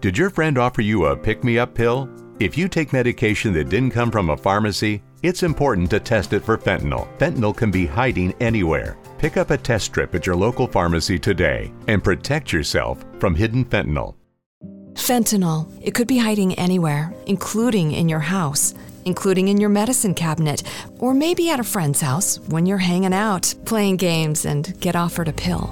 Did your friend offer you a pick me up pill? If you take medication that didn't come from a pharmacy, it's important to test it for fentanyl. Fentanyl can be hiding anywhere. Pick up a test strip at your local pharmacy today and protect yourself from hidden fentanyl. Fentanyl. It could be hiding anywhere, including in your house, including in your medicine cabinet, or maybe at a friend's house when you're hanging out, playing games, and get offered a pill.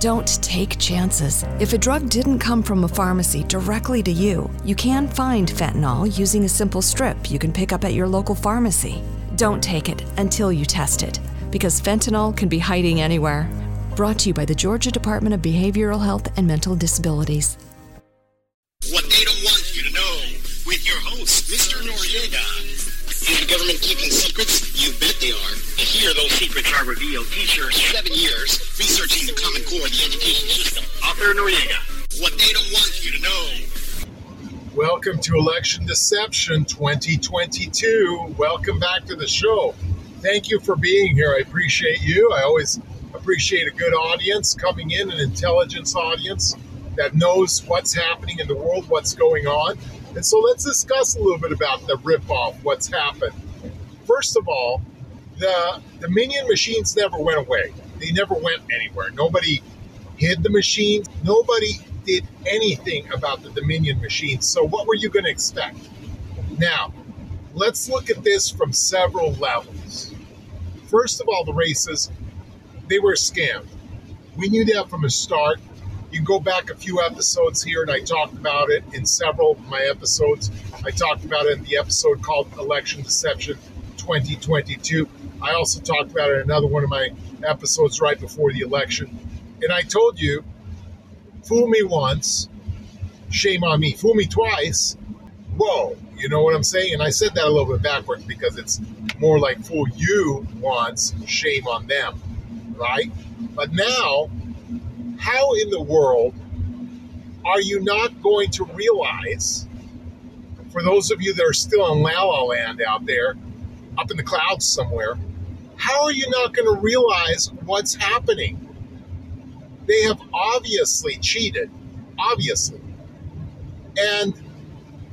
Don't take chances. If a drug didn't come from a pharmacy directly to you, you can find fentanyl using a simple strip you can pick up at your local pharmacy. Don't take it until you test it, because fentanyl can be hiding anywhere. Brought to you by the Georgia Department of Behavioral Health and Mental Disabilities. What they don't want you to know with your host, Mr. Noriega. Is the government keeping secrets? You bet they are. Here those secrets are revealed. Teacher, seven years researching the Common Core of the education system. Author Noriega. What they don't want you to know. Welcome to Election Deception 2022. Welcome back to the show. Thank you for being here. I appreciate you. I always appreciate a good audience coming in, an intelligence audience that knows what's happening in the world, what's going on. And so let's discuss a little bit about the ripoff, what's happened. First of all, the Dominion machines never went away. They never went anywhere. Nobody hid the machines. Nobody did anything about the Dominion machines. So what were you going to expect? Now, let's look at this from several levels. First of all, the races, they were scammed. We knew that from the start. You go back a few episodes here, and I talked about it in several of my episodes. I talked about it in the episode called Election Deception 2022. I also talked about it in another one of my episodes right before the election. And I told you, fool me once, shame on me. Fool me twice, whoa. You know what I'm saying? And I said that a little bit backwards because it's more like fool you once, shame on them, right? But now how in the world are you not going to realize, for those of you that are still in La La Land out there, up in the clouds somewhere, how are you not going to realize what's happening? They have obviously cheated, obviously. And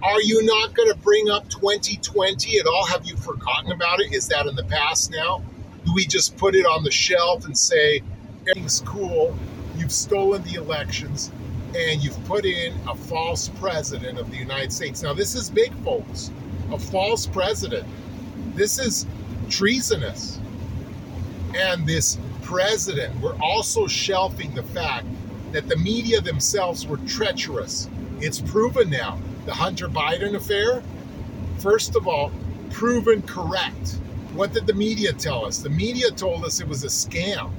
are you not going to bring up 2020 at all? Have you forgotten about it? Is that in the past now? Do we just put it on the shelf and say, everything's cool? You've stolen the elections and you've put in a false president of the United States. Now, this is big, folks. A false president. This is treasonous. And this president, we're also shelving the fact that the media themselves were treacherous. It's proven now. The Hunter Biden affair, first of all, proven correct. What did the media tell us? The media told us it was a scam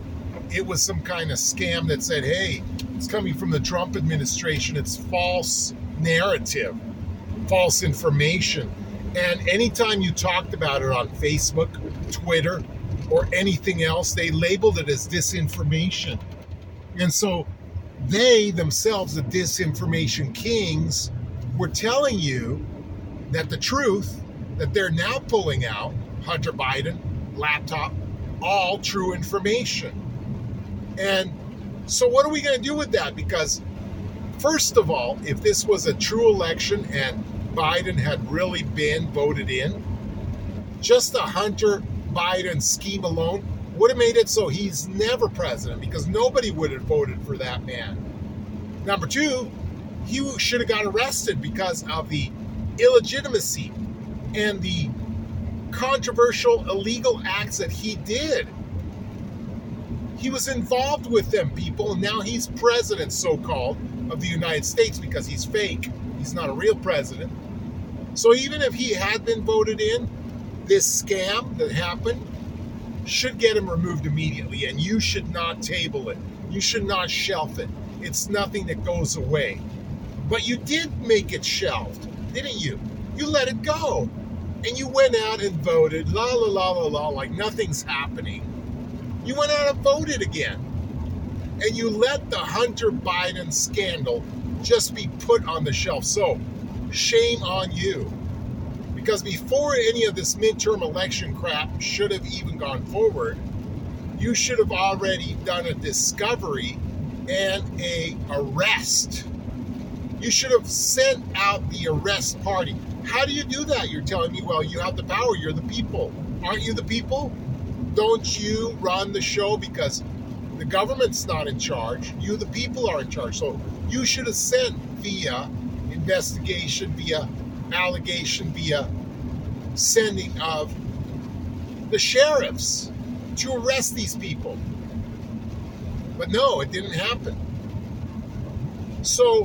it was some kind of scam that said, hey, it's coming from the Trump administration. It's false narrative, false information. And anytime you talked about it on Facebook, Twitter, or anything else, they labeled it as disinformation. And so they themselves, the disinformation kings, were telling you that the truth that they're now pulling out, Hunter Biden, laptop, all true information. And so, what are we going to do with that? Because, first of all, if this was a true election and Biden had really been voted in, just the Hunter Biden scheme alone would have made it so he's never president because nobody would have voted for that man. Number two, he should have got arrested because of the illegitimacy and the controversial illegal acts that he did. He was involved with them people, and now he's president, so called, of the United States because he's fake. He's not a real president. So even if he had been voted in, this scam that happened should get him removed immediately, and you should not table it. You should not shelf it. It's nothing that goes away. But you did make it shelved, didn't you? You let it go. And you went out and voted, la la la la la, like nothing's happening. You went out and voted again. And you let the Hunter Biden scandal just be put on the shelf. So, shame on you. Because before any of this midterm election crap should have even gone forward, you should have already done a discovery and a arrest. You should have sent out the arrest party. How do you do that? You're telling me, well, you have the power. You're the people. Aren't you the people? Don't you run the show because the government's not in charge? You, the people, are in charge. So you should have sent via investigation, via allegation, via sending of the sheriffs to arrest these people. But no, it didn't happen. So,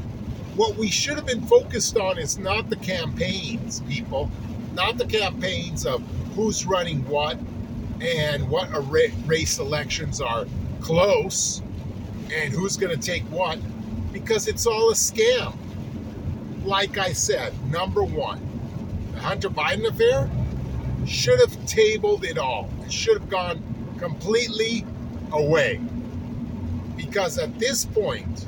what we should have been focused on is not the campaigns, people, not the campaigns of who's running what and what race elections are close and who's going to take what, because it's all a scam. Like I said, number one, the Hunter Biden affair should have tabled it all. It should have gone completely away. Because at this point,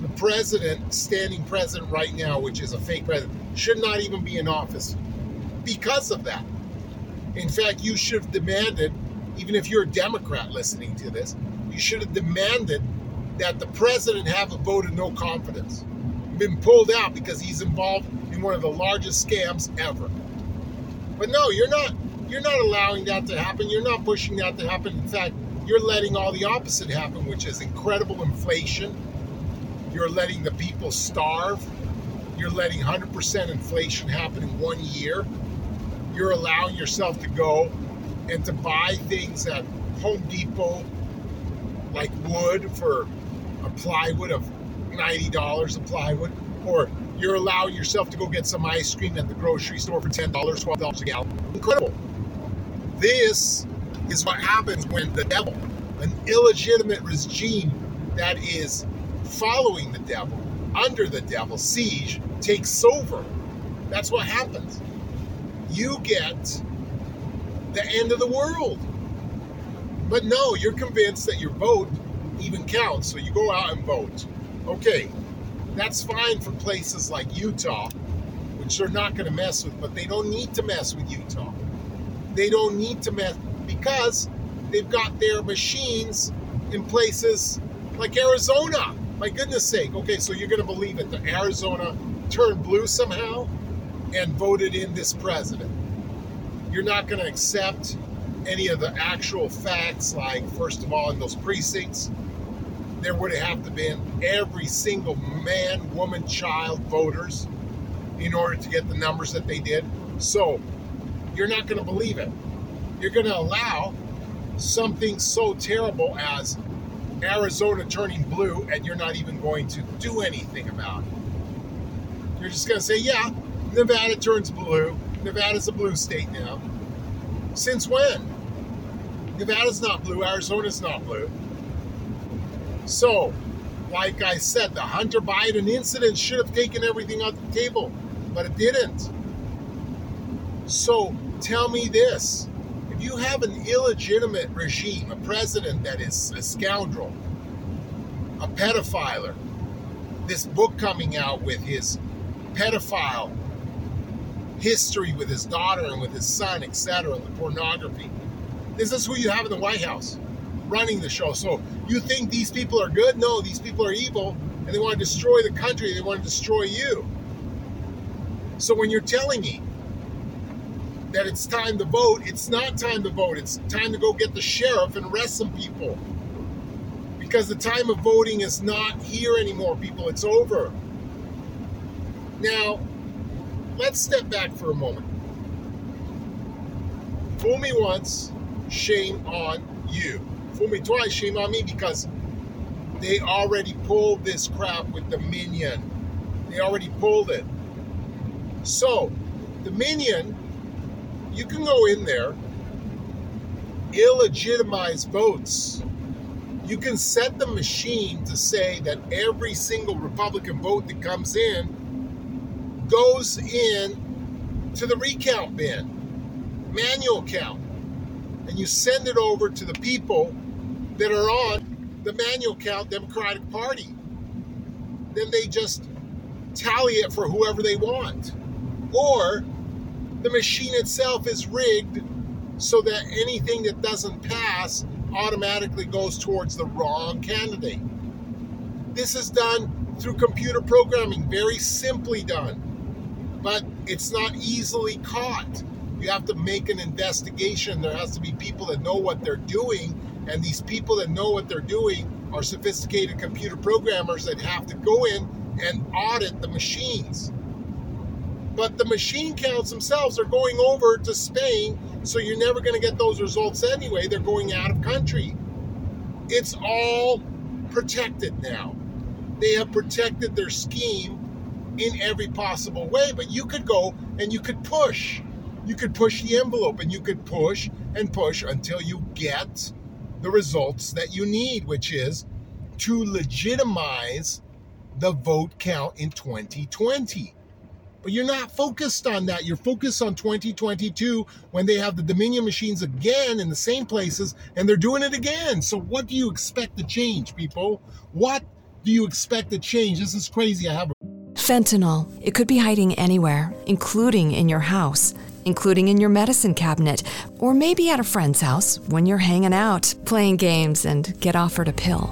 the president, standing president right now, which is a fake president, should not even be in office because of that. In fact, you should have demanded, even if you're a Democrat listening to this, you should have demanded that the president have a vote of no confidence. Been pulled out because he's involved in one of the largest scams ever. But no, you're not. You're not allowing that to happen. You're not pushing that to happen. In fact, you're letting all the opposite happen, which is incredible inflation. You're letting the people starve. You're letting 100% inflation happen in one year. You're allowing yourself to go and to buy things at Home Depot, like wood for a plywood of $90 a plywood, or you're allowing yourself to go get some ice cream at the grocery store for $10, $12 a gallon. Incredible. This is what happens when the devil, an illegitimate regime that is following the devil, under the devil, siege, takes over. That's what happens. You get the end of the world. But no, you're convinced that your vote even counts, so you go out and vote. Okay, that's fine for places like Utah, which they're not going to mess with, but they don't need to mess with Utah. They don't need to mess because they've got their machines in places like Arizona. My goodness sake. Okay, so you're going to believe it. The Arizona turned blue somehow and voted in this president. You're not going to accept any of the actual facts, like, first of all, in those precincts, there would have to been every single man, woman, child voters in order to get the numbers that they did. So you're not going to believe it. You're going to allow something so terrible as Arizona turning blue, and you're not even going to do anything about it. You're just going to say, yeah, Nevada turns blue. Nevada's a blue state now. Since when? Nevada's not blue, Arizona's not blue. So, like I said, the Hunter Biden incident should have taken everything off the table, but it didn't. So, tell me this if you have an illegitimate regime, a president that is a scoundrel, a pedophile, this book coming out with his pedophile history with his daughter and with his son, etc., the pornography. This is who you have in the White House running the show. So you think these people are good? No, these people are evil and they want to destroy the country, they want to destroy you. So when you're telling me that it's time to vote, it's not time to vote. It's time to go get the sheriff and arrest some people. Because the time of voting is not here anymore, people. It's over. Now, let's step back for a moment. Fool me once, shame on you fool me twice, shame on me because they already pulled this crap with the Dominion. They already pulled it. So, the Dominion, you can go in there, illegitimize votes. You can set the machine to say that every single Republican vote that comes in goes in to the recount bin, manual count. And you send it over to the people that are on the manual count Democratic Party. Then they just tally it for whoever they want. Or the machine itself is rigged so that anything that doesn't pass automatically goes towards the wrong candidate. This is done through computer programming, very simply done. But it's not easily caught. You have to make an investigation. There has to be people that know what they're doing, and these people that know what they're doing are sophisticated computer programmers that have to go in and audit the machines. But the machine counts themselves are going over to Spain, so you're never going to get those results anyway. They're going out of country. It's all protected now. They have protected their scheme in every possible way, but you could go and you could push. You could push the envelope and you could push and push until you get the results that you need, which is to legitimize the vote count in 2020. But you're not focused on that. You're focused on 2022 when they have the Dominion machines again in the same places and they're doing it again. So, what do you expect to change, people? What do you expect to change? This is crazy. I have a Fentanyl. It could be hiding anywhere, including in your house, including in your medicine cabinet, or maybe at a friend's house when you're hanging out, playing games, and get offered a pill.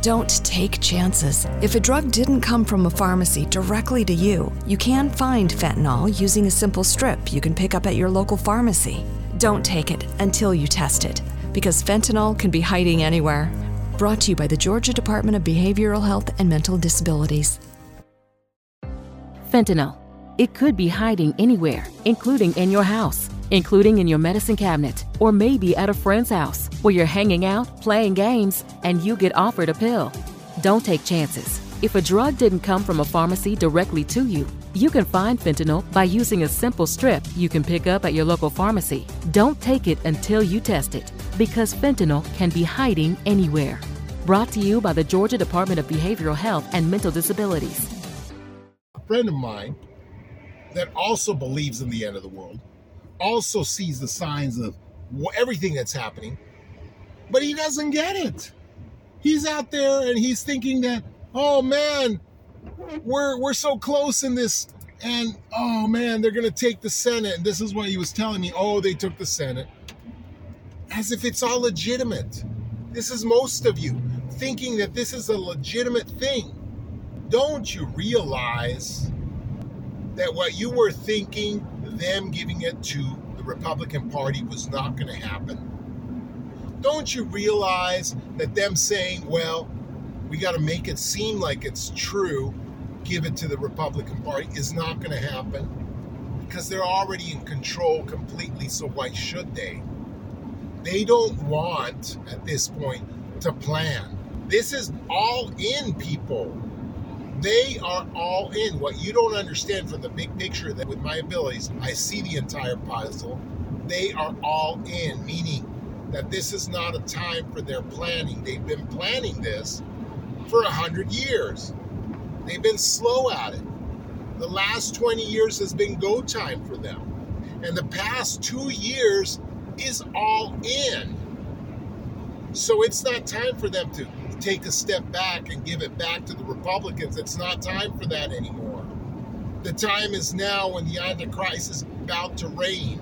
Don't take chances. If a drug didn't come from a pharmacy directly to you, you can find fentanyl using a simple strip you can pick up at your local pharmacy. Don't take it until you test it, because fentanyl can be hiding anywhere. Brought to you by the Georgia Department of Behavioral Health and Mental Disabilities. Fentanyl. It could be hiding anywhere, including in your house, including in your medicine cabinet, or maybe at a friend's house where you're hanging out, playing games, and you get offered a pill. Don't take chances. If a drug didn't come from a pharmacy directly to you, you can find fentanyl by using a simple strip you can pick up at your local pharmacy. Don't take it until you test it, because fentanyl can be hiding anywhere. Brought to you by the Georgia Department of Behavioral Health and Mental Disabilities. Friend of mine that also believes in the end of the world, also sees the signs of everything that's happening, but he doesn't get it. He's out there and he's thinking that, oh man, we're we're so close in this, and oh man, they're gonna take the Senate. And this is what he was telling me. Oh, they took the Senate, as if it's all legitimate. This is most of you thinking that this is a legitimate thing. Don't you realize that what you were thinking, them giving it to the Republican Party, was not going to happen? Don't you realize that them saying, well, we got to make it seem like it's true, give it to the Republican Party, is not going to happen? Because they're already in control completely, so why should they? They don't want, at this point, to plan. This is all in, people. They are all in. What you don't understand from the big picture that with my abilities, I see the entire puzzle. They are all in, meaning that this is not a time for their planning. They've been planning this for a hundred years. They've been slow at it. The last 20 years has been go time for them. And the past two years is all in. So it's not time for them to take a step back and give it back to the Republicans. It's not time for that anymore. The time is now when the Antichrist is about to reign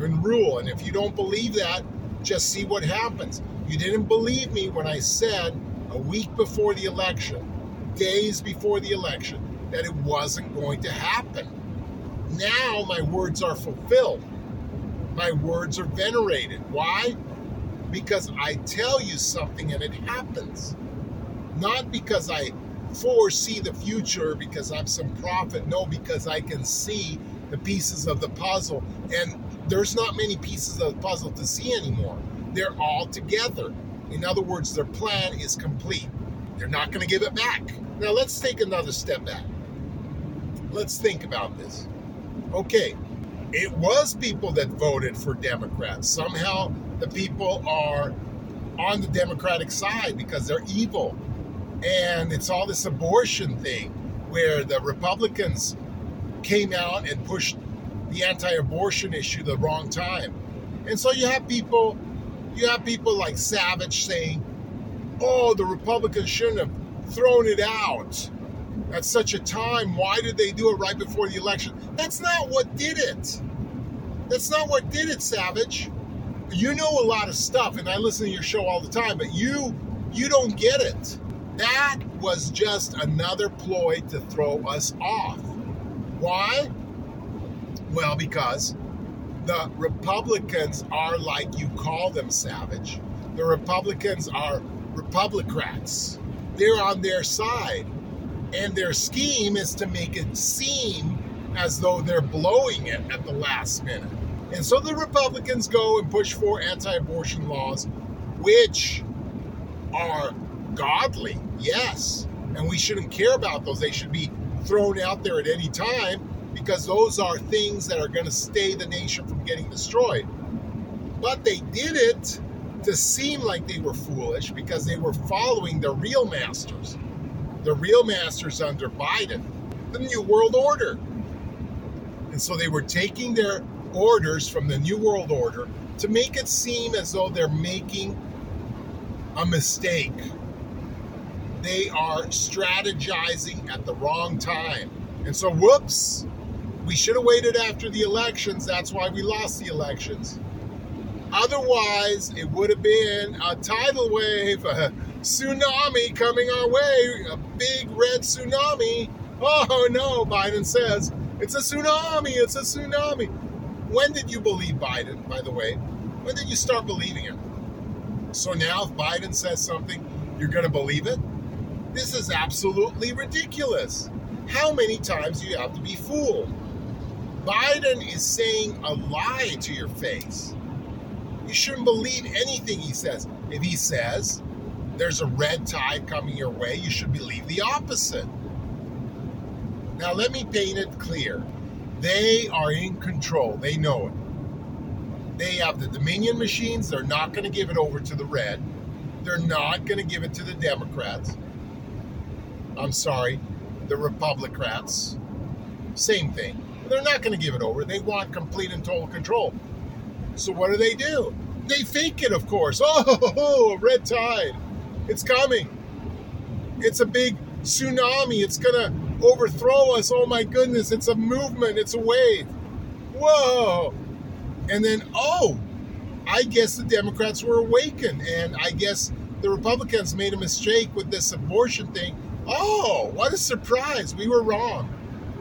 and rule. And if you don't believe that, just see what happens. You didn't believe me when I said a week before the election, days before the election, that it wasn't going to happen. Now my words are fulfilled. My words are venerated. Why? Because I tell you something and it happens. Not because I foresee the future because I'm some prophet. No, because I can see the pieces of the puzzle. And there's not many pieces of the puzzle to see anymore. They're all together. In other words, their plan is complete. They're not going to give it back. Now, let's take another step back. Let's think about this. Okay, it was people that voted for Democrats. Somehow the people are on the Democratic side because they're evil. And it's all this abortion thing where the Republicans came out and pushed the anti-abortion issue the wrong time. And so you have people you have people like Savage saying, "Oh, the Republicans shouldn't have thrown it out at such a time. Why did they do it right before the election?" That's not what did it. That's not what did it, Savage. You know a lot of stuff and I listen to your show all the time, but you you don't get it. That was just another ploy to throw us off. Why? Well, because the Republicans are like you call them savage. The Republicans are Republicrats. They're on their side. And their scheme is to make it seem as though they're blowing it at the last minute. And so the Republicans go and push for anti abortion laws, which are godly, yes. And we shouldn't care about those. They should be thrown out there at any time because those are things that are going to stay the nation from getting destroyed. But they did it to seem like they were foolish because they were following the real masters, the real masters under Biden, the New World Order. And so they were taking their orders from the New World Order to make it seem as though they're making a mistake. They are strategizing at the wrong time. And so, whoops, we should have waited after the elections. That's why we lost the elections. Otherwise, it would have been a tidal wave, a tsunami coming our way, a big red tsunami. Oh no, Biden says it's a tsunami, it's a tsunami. When did you believe Biden, by the way? When did you start believing him? So now, if Biden says something, you're going to believe it? This is absolutely ridiculous. How many times do you have to be fooled? Biden is saying a lie to your face. You shouldn't believe anything he says. If he says there's a red tide coming your way, you should believe the opposite. Now, let me paint it clear. They are in control, they know it. They have the Dominion machines, they're not going to give it over to the red. They're not going to give it to the Democrats. I'm sorry, the Republicans. Same thing. They're not going to give it over. They want complete and total control. So what do they do? They fake it, of course. Oh, red tide. It's coming. It's a big tsunami. It's going to overthrow us. Oh my goodness. It's a movement. It's a wave. Whoa. And then, oh, I guess the Democrats were awakened. And I guess the Republicans made a mistake with this abortion thing. Oh, what a surprise. We were wrong.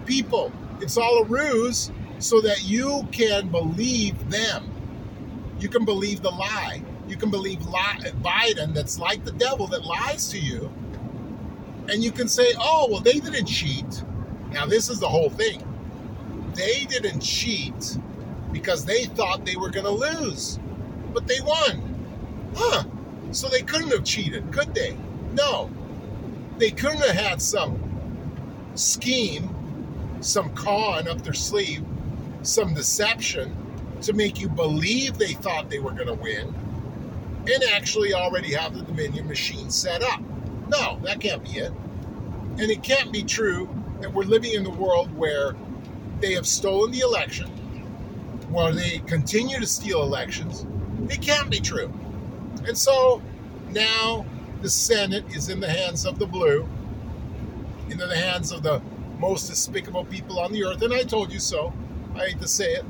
People, it's all a ruse so that you can believe them. You can believe the lie. You can believe lie, Biden that's like the devil that lies to you. And you can say, oh, well, they didn't cheat. Now, this is the whole thing. They didn't cheat because they thought they were going to lose, but they won. Huh. So they couldn't have cheated, could they? No. They couldn't have had some scheme some con up their sleeve, some deception to make you believe they thought they were going to win and actually already have the Dominion machine set up. No, that can't be it. And it can't be true that we're living in the world where they have stolen the election, where they continue to steal elections. It can't be true. And so now the Senate is in the hands of the blue, into the hands of the most despicable people on the earth. And I told you so. I hate to say it.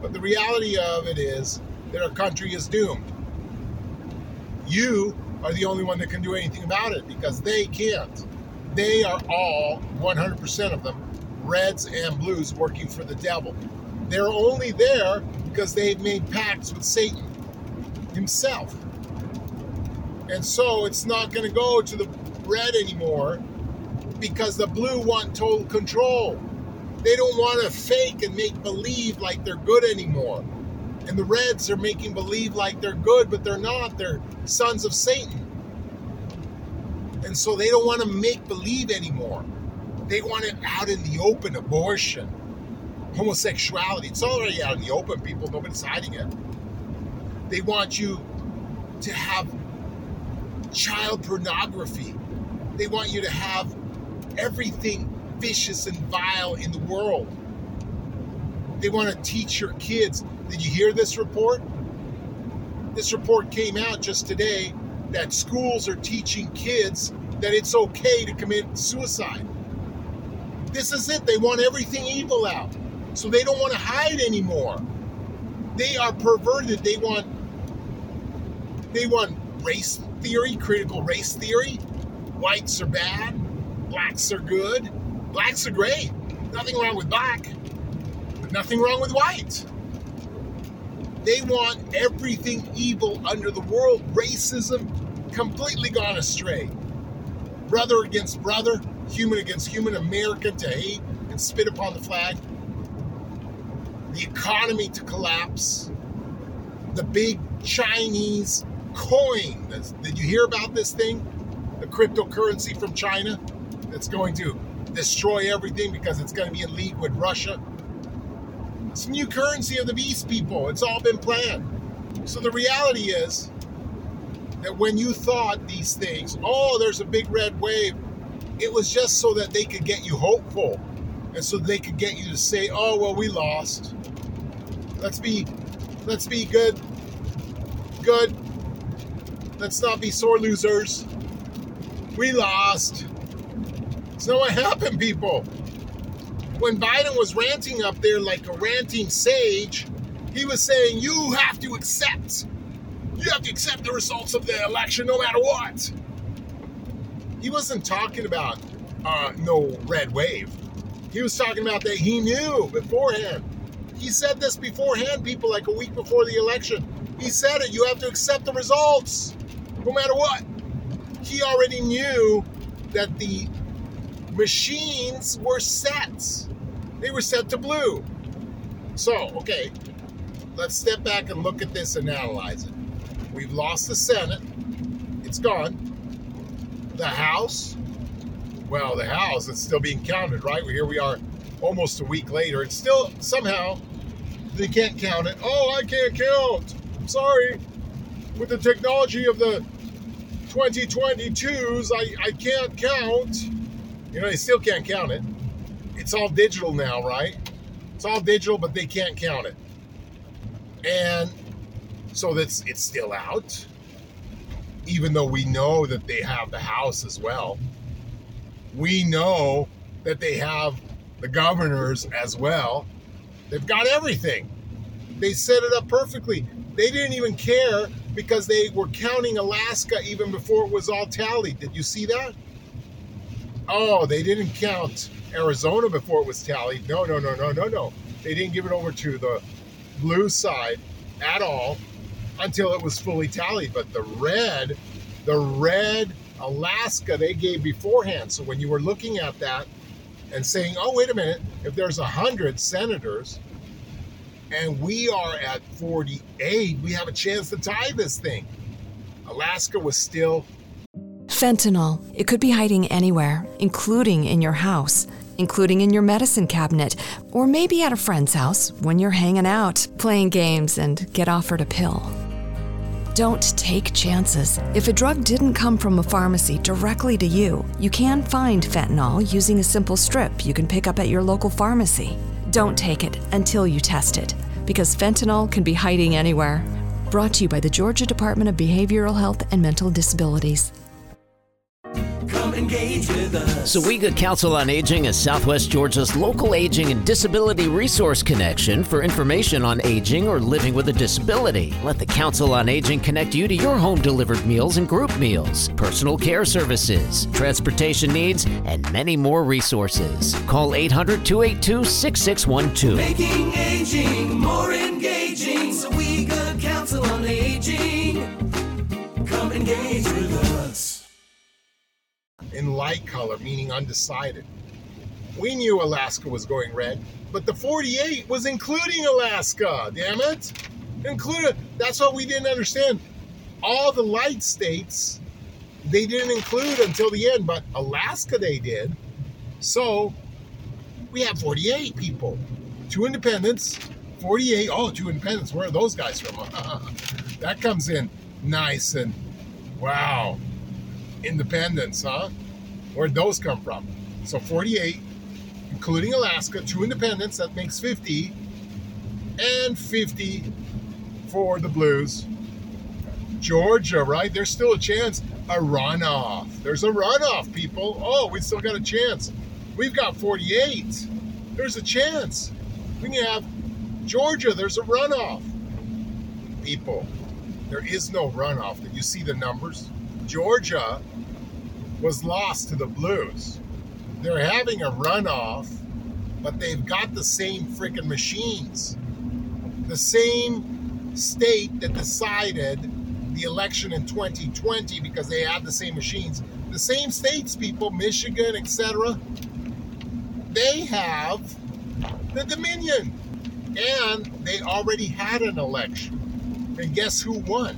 But the reality of it is that our country is doomed. You are the only one that can do anything about it because they can't. They are all, 100% of them, reds and blues working for the devil. They're only there because they've made pacts with Satan himself. And so it's not going to go to the red anymore because the blue want total control. They don't want to fake and make believe like they're good anymore. And the Reds are making believe like they're good, but they're not. They're sons of Satan. And so they don't want to make believe anymore. They want it out in the open abortion, homosexuality. It's already out in the open, people. Nobody's hiding it. They want you to have child pornography. They want you to have everything vicious and vile in the world. They want to teach your kids. Did you hear this report? This report came out just today that schools are teaching kids that it's okay to commit suicide. This is it. They want everything evil out. So they don't want to hide anymore. They are perverted. They want they want race theory, critical race theory. whites are bad, blacks are good, blacks are great. Nothing wrong with black, nothing wrong with white. They want everything evil under the world, racism completely gone astray. Brother against brother, human against human, American to hate and spit upon the flag. The economy to collapse. The big Chinese coin. Did you hear about this thing? The cryptocurrency from China that's going to destroy everything because it's going to be in league with Russia. It's new currency of the beast, people. It's all been planned. So the reality is that when you thought these things, oh, there's a big red wave, it was just so that they could get you hopeful and so they could get you to say, oh, well, we lost. Let's be, let's be good, good. Let's not be sore losers. We lost. Not what happened, people. When Biden was ranting up there like a ranting sage, he was saying, You have to accept. You have to accept the results of the election no matter what. He wasn't talking about uh, no red wave. He was talking about that he knew beforehand. He said this beforehand, people, like a week before the election. He said it. You have to accept the results no matter what. He already knew that the machines were set. They were set to blue. So, okay, let's step back and look at this and analyze it. We've lost the Senate, it's gone. The House, well, the House is still being counted, right? Here we are almost a week later. It's still somehow they can't count it. Oh, I can't count. Sorry. With the technology of the 2022s, I, I can't count. You know, they still can't count it. It's all digital now, right? It's all digital, but they can't count it. And so that's it's still out. Even though we know that they have the House as well. We know that they have the governors as well. They've got everything. They set it up perfectly. They didn't even care because they were counting Alaska even before it was all tallied. Did you see that? oh, they didn't count Arizona before it was tallied. No, no, no, no, no, no. They didn't give it over to the blue side at all until it was fully tallied. But the red, the red Alaska, they gave beforehand. So when you were looking at that and saying, oh, wait a minute, if there's 100 senators and we are at 48, we have a chance to tie this thing. Alaska was still Fentanyl. It could be hiding anywhere, including in your house, including in your medicine cabinet, or maybe at a friend's house when you're hanging out, playing games, and get offered a pill. Don't take chances. If a drug didn't come from a pharmacy directly to you, you can find fentanyl using a simple strip you can pick up at your local pharmacy. Don't take it until you test it, because fentanyl can be hiding anywhere. Brought to you by the Georgia Department of Behavioral Health and Mental Disabilities engage with us. SOWEGA Council on Aging is Southwest Georgia's local aging and disability resource connection for information on aging or living with a disability. Let the Council on Aging connect you to your home delivered meals and group meals, personal care services, transportation needs, and many more resources. Call 800 282 6612. Making aging more engaging. SOWEGA Council on Aging. Come engage with us in light color, meaning undecided. We knew Alaska was going red, but the 48 was including Alaska, damn it. Included. That's what we didn't understand. All the light states, they didn't include until the end, but Alaska they did. So we have 48 people, two independents, 48. Oh, two independents. Where are those guys from? that comes in nice and wow. Independence, huh? Where'd those come from? So 48, including Alaska, two independents, that makes 50, and 50 for the Blues. Georgia, right? There's still a chance. A runoff. There's a runoff, people. Oh, we still got a chance. We've got 48. There's a chance. We can have Georgia. There's a runoff. People, there is no runoff. Did you see the numbers? Georgia was lost to the Blues. They're having a runoff, but they've got the same freaking machines. The same state that decided the election in 2020 because they had the same machines. The same states, people, Michigan, etc., they have the Dominion. And they already had an election. And guess who won?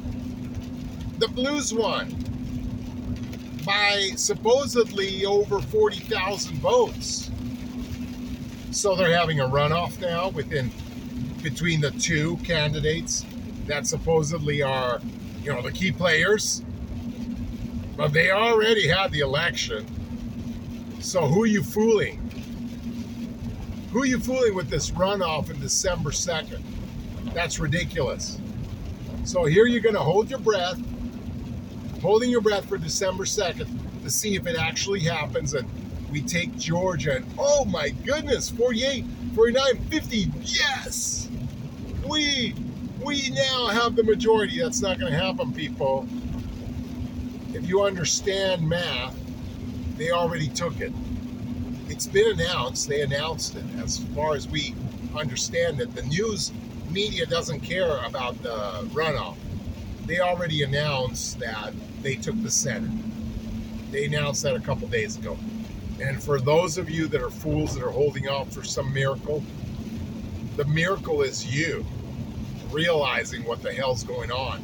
The Blues won by supposedly over 40,000 votes. So they're having a runoff now within between the two candidates that supposedly are, you know, the key players. But they already had the election. So who are you fooling? Who are you fooling with this runoff in December 2nd? That's ridiculous. So here you're going to hold your breath, holding your breath for December 2nd to see if it actually happens and we take Georgia and oh my goodness, 48, 49, 50, yes! We we now have the majority. That's not going to happen, people. If you understand math, they already took it it's been announced. They announced it. As far as we understand it, the news media doesn't care about the runoff. They already announced that they took the Senate. They announced that a couple days ago. And for those of you that are fools that are holding out for some miracle, the miracle is you realizing what the hell's going on.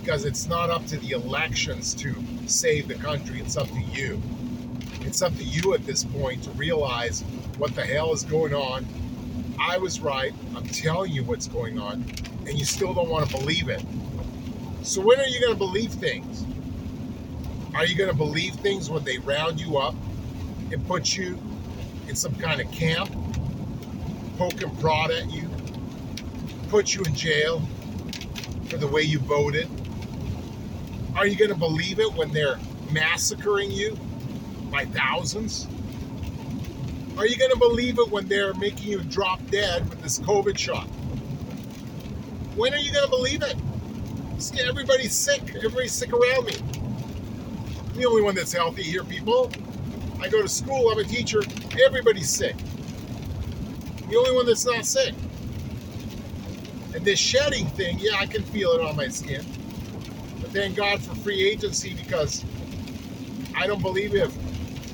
Because it's not up to the elections to save the country, it's up to you. It's up to you at this point to realize what the hell is going on. I was right. I'm telling you what's going on, and you still don't want to believe it. So, when are you going to believe things? Are you going to believe things when they round you up and put you in some kind of camp, poke and prod at you, put you in jail for the way you voted? Are you going to believe it when they're massacring you by thousands? Are you going to believe it when they're making you drop dead with this COVID shot? When are you going to believe it? Everybody's sick. Everybody's sick around me. I'm the only one that's healthy here, people. I go to school, I'm a teacher. Everybody's sick. I'm the only one that's not sick. And this shedding thing, yeah, I can feel it on my skin. But thank God for free agency because I don't believe if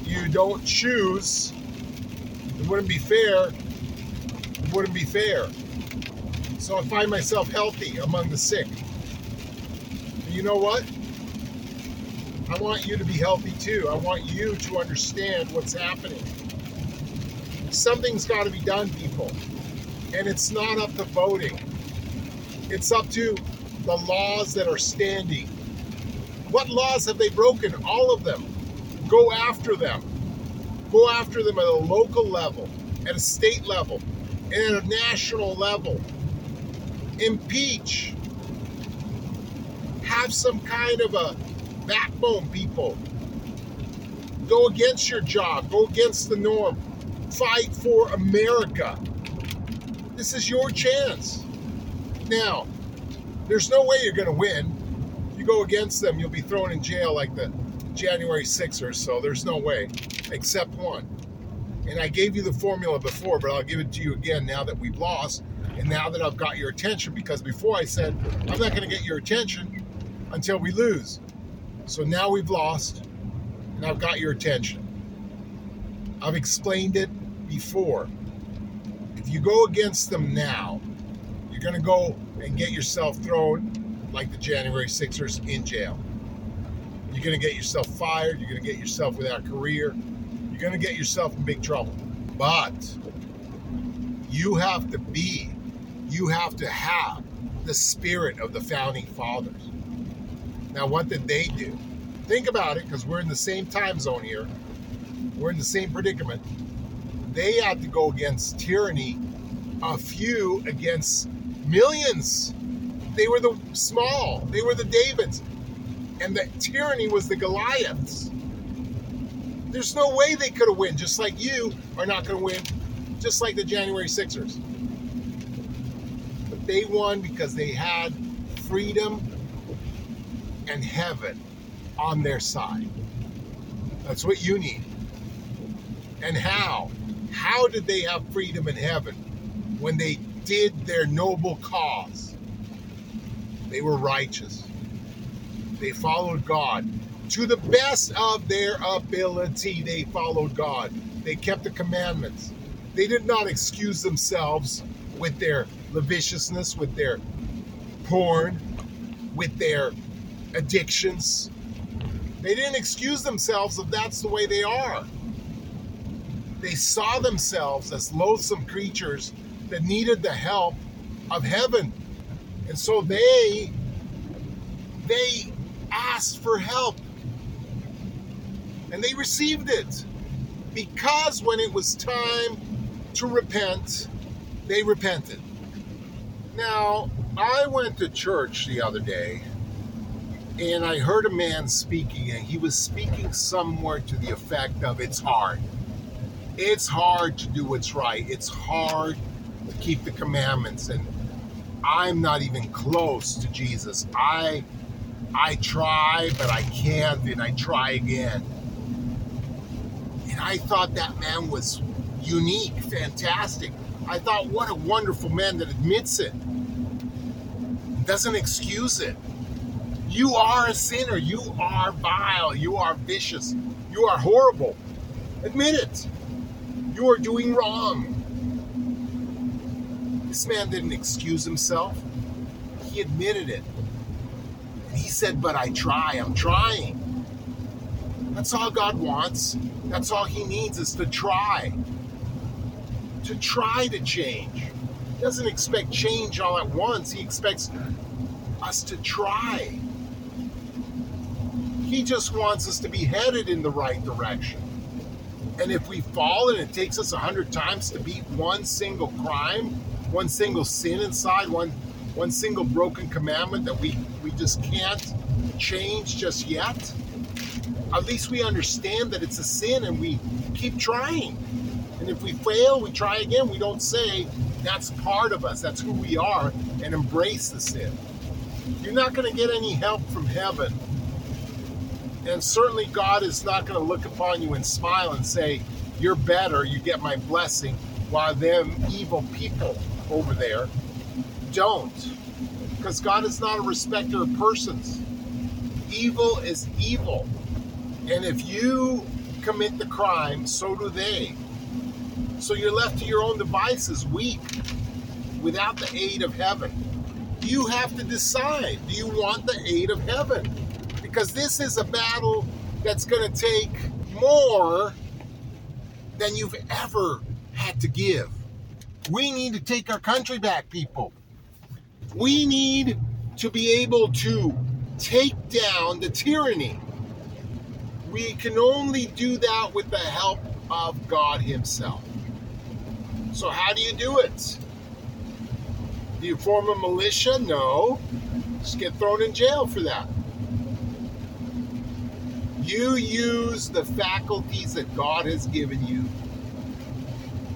you don't choose, it wouldn't be fair. It wouldn't be fair. So I find myself healthy among the sick. You know what? I want you to be healthy too. I want you to understand what's happening. Something's got to be done, people. And it's not up to voting, it's up to the laws that are standing. What laws have they broken? All of them. Go after them. Go after them at a local level, at a state level, and at a national level. Impeach. Have some kind of a backbone, people. Go against your job, go against the norm. Fight for America. This is your chance. Now, there's no way you're going to win. If you go against them, you'll be thrown in jail like the January 6th so there's no way, except one. And I gave you the formula before, but I'll give it to you again now that we've lost and now that I've got your attention because before I said I'm not going to get your attention until we lose. So now we've lost and I've got your attention. I've explained it before. If you go against them now, you're going to go and get yourself thrown like the January Sixers in jail. You're going to get yourself fired. You're going to get yourself without a career. You're going to get yourself in big trouble. But you have to be, you have to have the spirit of the founding fathers. Now, what did they do? Think about it because we're in the same time zone here. We're in the same predicament. They had to go against tyranny, a few against millions. They were the small, they were the Davids and the tyranny was the Goliaths. There's no way they could have won, just like you are not going to win, just like the January Sixers. But they won because they had freedom and heaven on their side. That's what you need. And how? How did they have freedom in heaven when they did their noble cause? They were righteous. They followed God. To the best of their ability, they followed God. They kept the commandments. They did not excuse themselves with their lasciviousness, with their porn, with their addictions. They didn't excuse themselves if that's the way they are. They saw themselves as loathsome creatures that needed the help of heaven. And so they they asked for help. And they received it. Because when it was time to repent, they repented. Now, I went to church the other day and I heard a man speaking, and he was speaking somewhere to the effect of it's hard. It's hard to do what's right. It's hard to keep the commandments. And I'm not even close to Jesus. I I try, but I can't, and I try again. And I thought that man was unique, fantastic. I thought, what a wonderful man that admits it, doesn't excuse it. You are a sinner. You are vile. You are vicious. You are horrible. Admit it. You are doing wrong. This man didn't excuse himself, he admitted it. And he said, But I try. I'm trying. That's all God wants. That's all He needs is to try. To try to change. He doesn't expect change all at once. He expects us to try. He just wants us to be headed in the right direction. And if we fall and it takes us a hundred times to beat one single crime, one single sin inside, one one single broken commandment that we, we just can't change just yet, at least we understand that it's a sin and we keep trying. And if we fail, we try again. We don't say that's part of us, that's who we are, and embrace the sin. You're not going to get any help from heaven. And certainly, God is not going to look upon you and smile and say, You're better, you get my blessing, while them evil people over there don't. Because God is not a respecter of persons. Evil is evil. And if you commit the crime, so do they. So you're left to your own devices, weak, without the aid of heaven. You have to decide do you want the aid of heaven? Because this is a battle that's going to take more than you've ever had to give. We need to take our country back, people. We need to be able to take down the tyranny. We can only do that with the help of God Himself. So, how do you do it? Do you form a militia? No. Just get thrown in jail for that. You use the faculties that God has given you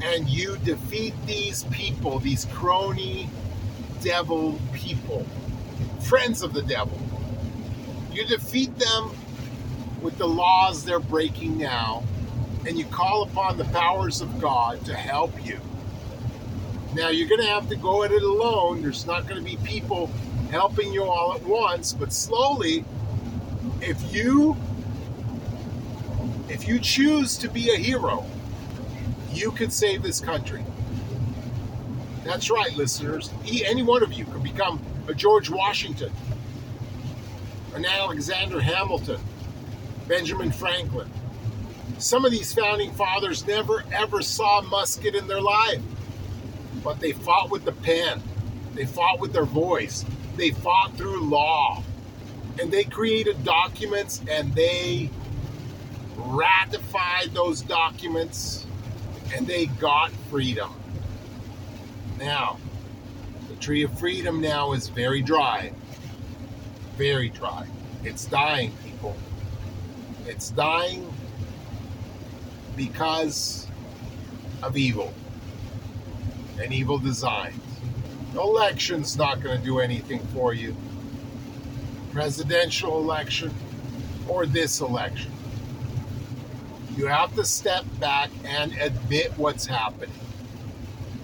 and you defeat these people, these crony devil people, friends of the devil. You defeat them with the laws they're breaking now, and you call upon the powers of God to help you. Now, you're going to have to go at it alone. There's not going to be people helping you all at once, but slowly, if you if you choose to be a hero, you can save this country. That's right, listeners. Any one of you can become a George Washington, an Alexander Hamilton, Benjamin Franklin. Some of these founding fathers never ever saw a musket in their life, but they fought with the pen, they fought with their voice, they fought through law, and they created documents and they ratified those documents and they got freedom. Now, the tree of freedom now is very dry. Very dry. It's dying, people. It's dying because of evil and evil designs. Election's not going to do anything for you. Presidential election or this election. You have to step back and admit what's happening.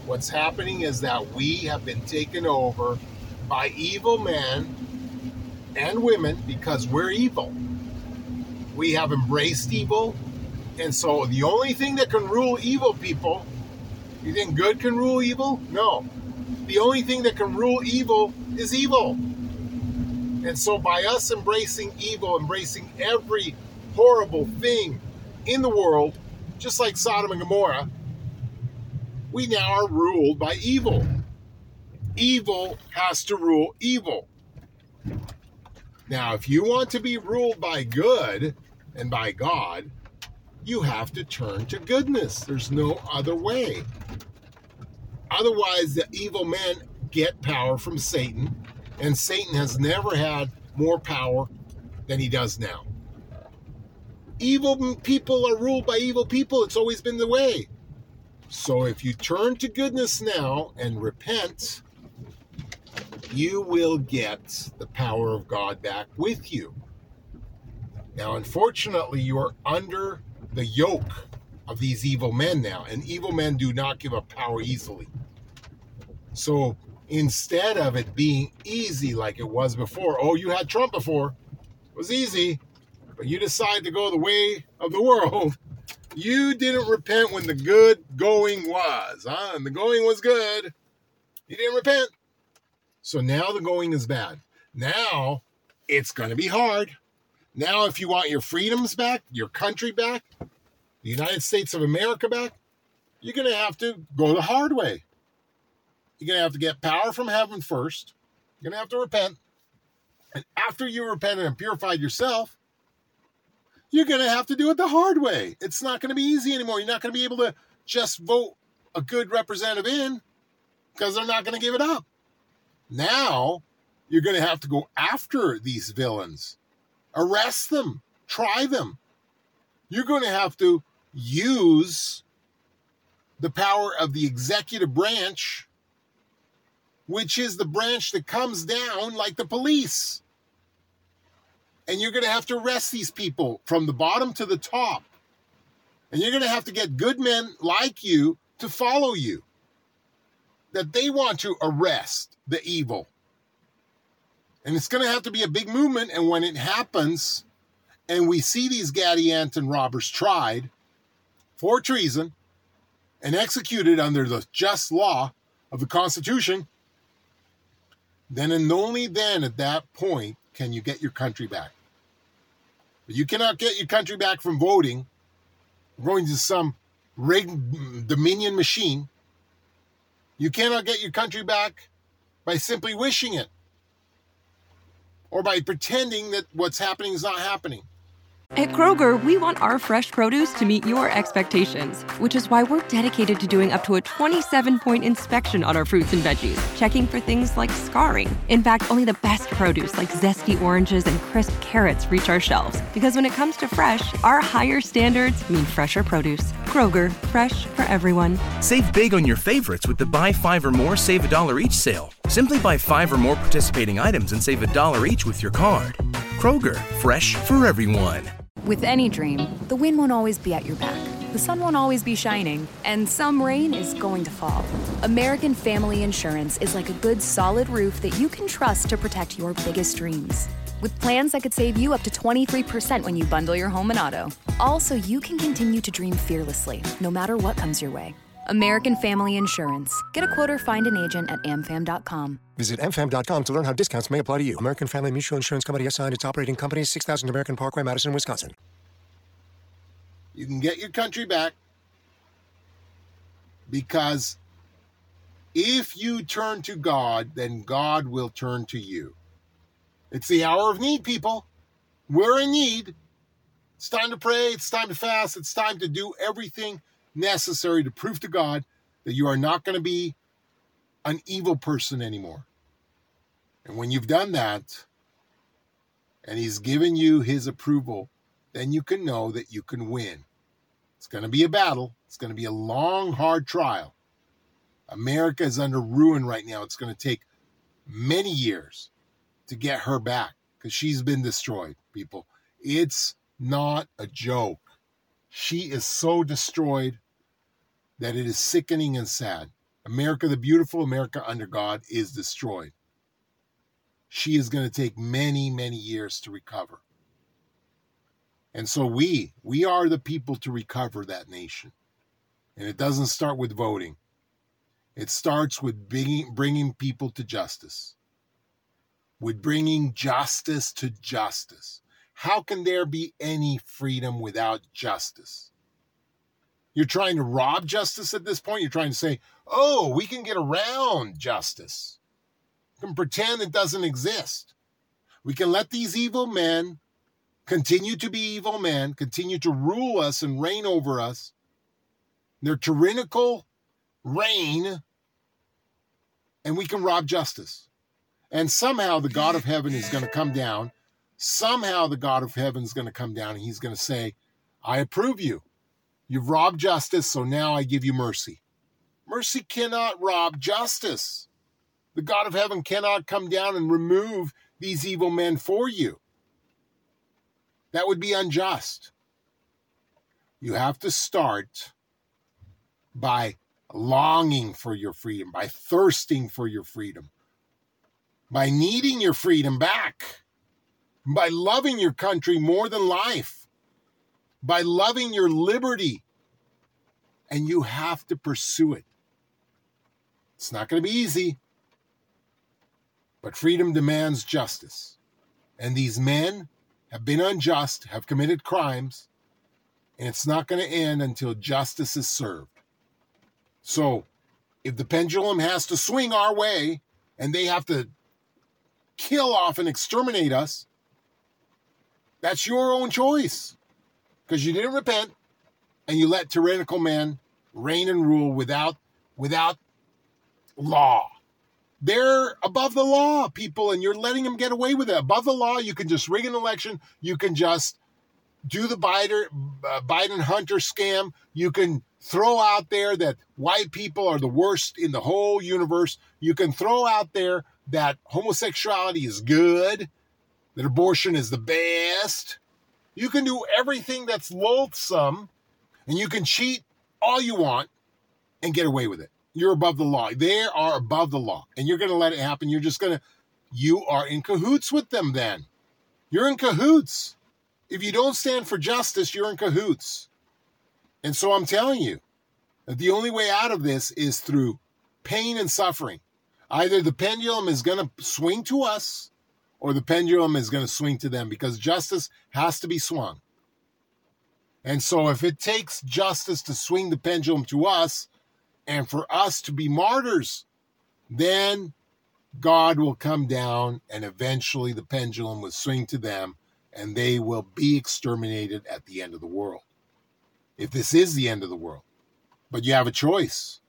What's happening is that we have been taken over by evil men and women because we're evil. We have embraced evil. And so the only thing that can rule evil people, you think good can rule evil? No. The only thing that can rule evil is evil. And so by us embracing evil, embracing every horrible thing in the world, just like Sodom and Gomorrah, we now are ruled by evil. Evil has to rule evil. Now, if you want to be ruled by good and by God, you have to turn to goodness. There's no other way. Otherwise, the evil men get power from Satan, and Satan has never had more power than he does now. Evil people are ruled by evil people. It's always been the way. So if you turn to goodness now and repent, you will get the power of God back with you. Now, unfortunately, you are under the yoke of these evil men now, and evil men do not give up power easily. So instead of it being easy like it was before, oh, you had Trump before, it was easy, but you decide to go the way of the world. You didn't repent when the good going was, huh? And the going was good. You didn't repent. So now the going is bad. Now it's going to be hard. Now, if you want your freedoms back, your country back, the United States of America back, you're going to have to go the hard way. You're going to have to get power from heaven first. You're going to have to repent. And after you repented and purified yourself, you're going to have to do it the hard way. It's not going to be easy anymore. You're not going to be able to just vote a good representative in because they're not going to give it up. Now, you're going to have to go after these villains, arrest them, try them. You're going to have to use the power of the executive branch, which is the branch that comes down like the police. And you're going to have to arrest these people from the bottom to the top. And you're going to have to get good men like you to follow you. That they want to arrest the evil. And it's going to have to be a big movement. And when it happens, and we see these Gadianton robbers tried for treason and executed under the just law of the Constitution, then and only then at that point can you get your country back. You cannot get your country back from voting, going to some rigged dominion machine. You cannot get your country back by simply wishing it or by pretending that what's happening is not happening. At Kroger, we want our fresh produce to meet your expectations, which is why we're dedicated to doing up to a 27 point inspection on our fruits and veggies, checking for things like scarring. In fact, only the best produce like zesty oranges and crisp carrots reach our shelves. Because when it comes to fresh, our higher standards mean fresher produce. Kroger, fresh for everyone. Save big on your favorites with the Buy Five or More Save a Dollar Each sale. Simply buy five or more participating items and save a dollar each with your card. Kroger, fresh for everyone. With any dream, the wind won't always be at your back. The sun won't always be shining, and some rain is going to fall. American Family Insurance is like a good solid roof that you can trust to protect your biggest dreams. With plans that could save you up to 23% when you bundle your home and auto. Also, you can continue to dream fearlessly, no matter what comes your way. American Family Insurance. Get a quote or find an agent at amfam.com. Visit amfam.com to learn how discounts may apply to you. American Family Mutual Insurance Company SI and its operating company 6000 American Parkway, Madison, Wisconsin. You can get your country back because if you turn to God, then God will turn to you. It's the hour of need, people. We're in need. It's time to pray. It's time to fast. It's time to do everything necessary to prove to God that you are not going to be an evil person anymore. And when you've done that, and He's given you His approval, then you can know that you can win. It's going to be a battle, it's going to be a long, hard trial. America is under ruin right now. It's going to take many years to get her back because she's been destroyed, people. It's not a joke. She is so destroyed that it is sickening and sad. America the beautiful, America under God is destroyed. She is going to take many, many years to recover. And so we, we are the people to recover that nation. And it doesn't start with voting. It starts with bringing, bringing people to justice, with bringing justice to justice. How can there be any freedom without justice? You're trying to rob justice at this point. You're trying to say, oh, we can get around justice. We can pretend it doesn't exist. We can let these evil men continue to be evil men, continue to rule us and reign over us. Their tyrannical reign, and we can rob justice. And somehow the God of heaven is going to come down. Somehow the God of heaven is going to come down and he's going to say, I approve you. You've robbed justice, so now I give you mercy. Mercy cannot rob justice. The God of heaven cannot come down and remove these evil men for you. That would be unjust. You have to start by longing for your freedom, by thirsting for your freedom, by needing your freedom back, by loving your country more than life, by loving your liberty. And you have to pursue it. It's not going to be easy, but freedom demands justice. And these men have been unjust, have committed crimes, and it's not going to end until justice is served. So, if the pendulum has to swing our way and they have to kill off and exterminate us, that's your own choice because you didn't repent and you let tyrannical men reign and rule without without law. They're above the law, people, and you're letting them get away with it. Above the law, you can just rig an election. You can just do the Biden, uh, Biden Hunter scam. You can throw out there that white people are the worst in the whole universe. You can throw out there that homosexuality is good, that abortion is the best. You can do everything that's loathsome, and you can cheat all you want and get away with it you're above the law. They are above the law. And you're going to let it happen. You're just going to, you are in cahoots with them then. You're in cahoots. If you don't stand for justice, you're in cahoots. And so I'm telling you that the only way out of this is through pain and suffering. Either the pendulum is going to swing to us or the pendulum is going to swing to them because justice has to be swung. And so if it takes justice to swing the pendulum to us, and for us to be martyrs, then God will come down and eventually the pendulum will swing to them and they will be exterminated at the end of the world. If this is the end of the world. But you have a choice.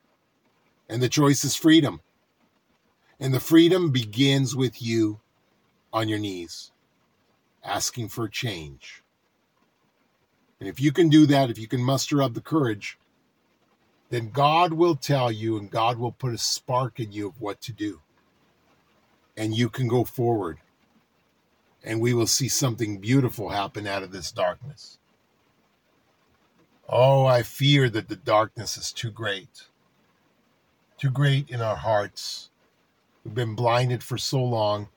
And the choice is freedom. And the freedom begins with you on your knees, asking for change. And if you can do that, if you can muster up the courage, then God will tell you and God will put a spark in you of what to do. And you can go forward. And we will see something beautiful happen out of this darkness. Oh, I fear that the darkness is too great. Too great in our hearts. We've been blinded for so long,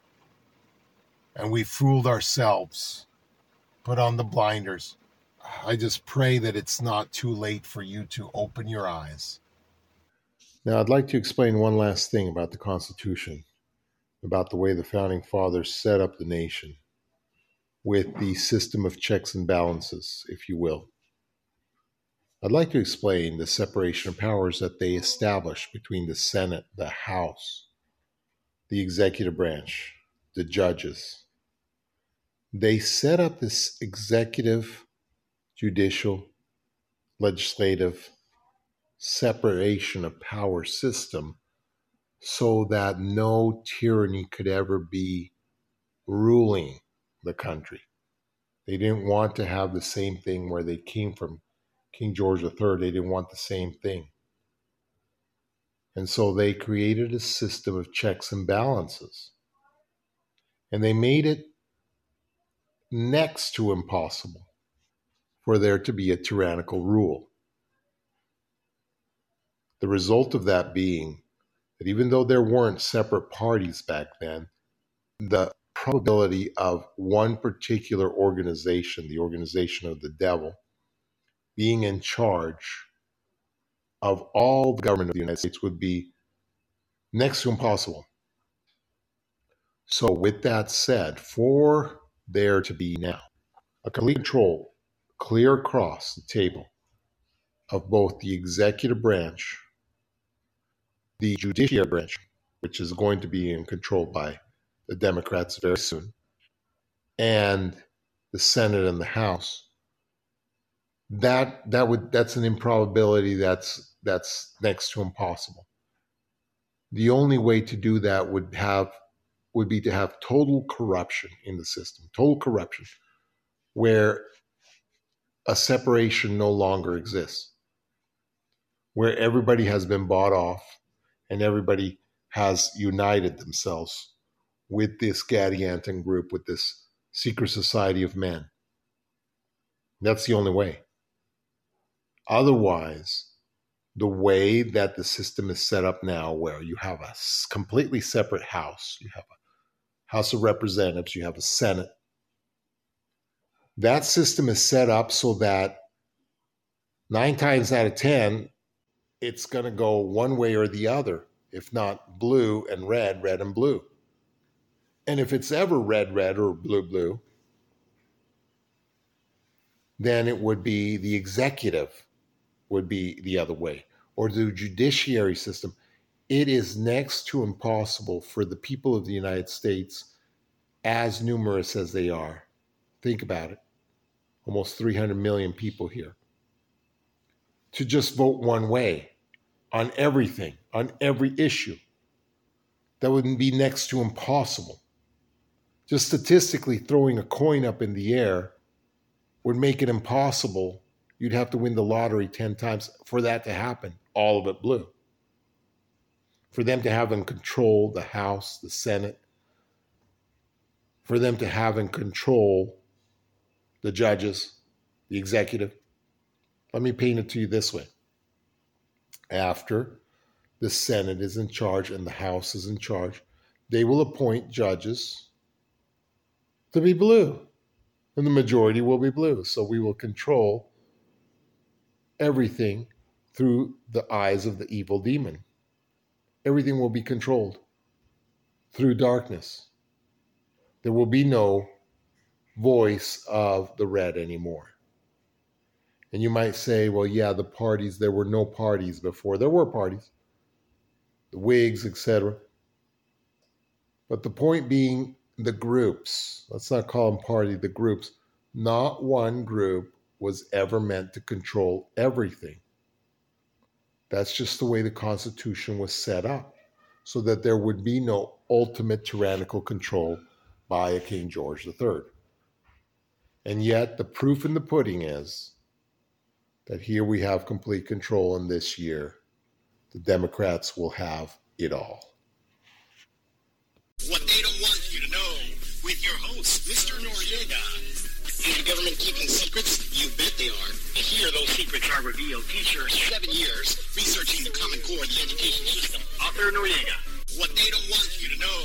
and we fooled ourselves. Put on the blinders. I just pray that it's not too late for you to open your eyes. Now, I'd like to explain one last thing about the Constitution, about the way the founding fathers set up the nation with the system of checks and balances, if you will. I'd like to explain the separation of powers that they established between the Senate, the House, the executive branch, the judges. They set up this executive judicial, legislative separation of power system so that no tyranny could ever be ruling the country. They didn't want to have the same thing where they came from King George III. They didn't want the same thing. And so they created a system of checks and balances. And they made it next to impossible for there to be a tyrannical rule. The result of that being that even though there weren't separate parties back then, the probability of one particular organization, the organization of the devil, being in charge of all the government of the United States would be next to impossible. So, with that said, for there to be now a complete control clear across the table of both the executive branch, the judiciary branch, which is going to be in control by the Democrats very soon, and the Senate and the House, that that would that's an improbability that's that's next to impossible. The only way to do that would have would be to have total corruption in the system, total corruption, where a separation no longer exists, where everybody has been bought off and everybody has united themselves with this Gadianton group, with this secret society of men. That's the only way. Otherwise, the way that the system is set up now, where you have a completely separate house, you have a House of Representatives, you have a Senate. That system is set up so that nine times out of 10, it's going to go one way or the other, if not blue and red, red and blue. And if it's ever red, red, or blue, blue, then it would be the executive would be the other way, or the judiciary system it is next to impossible for the people of the United States, as numerous as they are, think about it, almost 300 million people here, to just vote one way on everything, on every issue. That would be next to impossible. Just statistically, throwing a coin up in the air would make it impossible. You'd have to win the lottery 10 times for that to happen, all of it blue for them to have in control the House, the Senate, for them to have in control the judges, the executive. Let me paint it to you this way. After the Senate is in charge and the House is in charge, they will appoint judges to be blue, and the majority will be blue. So we will control everything through the eyes of the evil demon everything will be controlled through darkness. There will be no voice of the red anymore. And you might say, well, yeah, the parties, there were no parties before. There were parties, the Whigs, etc. But the point being, the groups, let's not call them party, the groups, not one group was ever meant to control everything. That's just the way the Constitution was set up, so that there would be no ultimate tyrannical control by a King George III. And yet, the proof in the pudding is that here we have complete control, and this year, the Democrats will have it all. What they don't want you to know with your host, Mr. Noriega. Is the government keeping secrets? You bet they are. Here those secrets are revealed. Teacher, seven years researching the Common Core, of the education system. Author Noriega. What they don't want you to know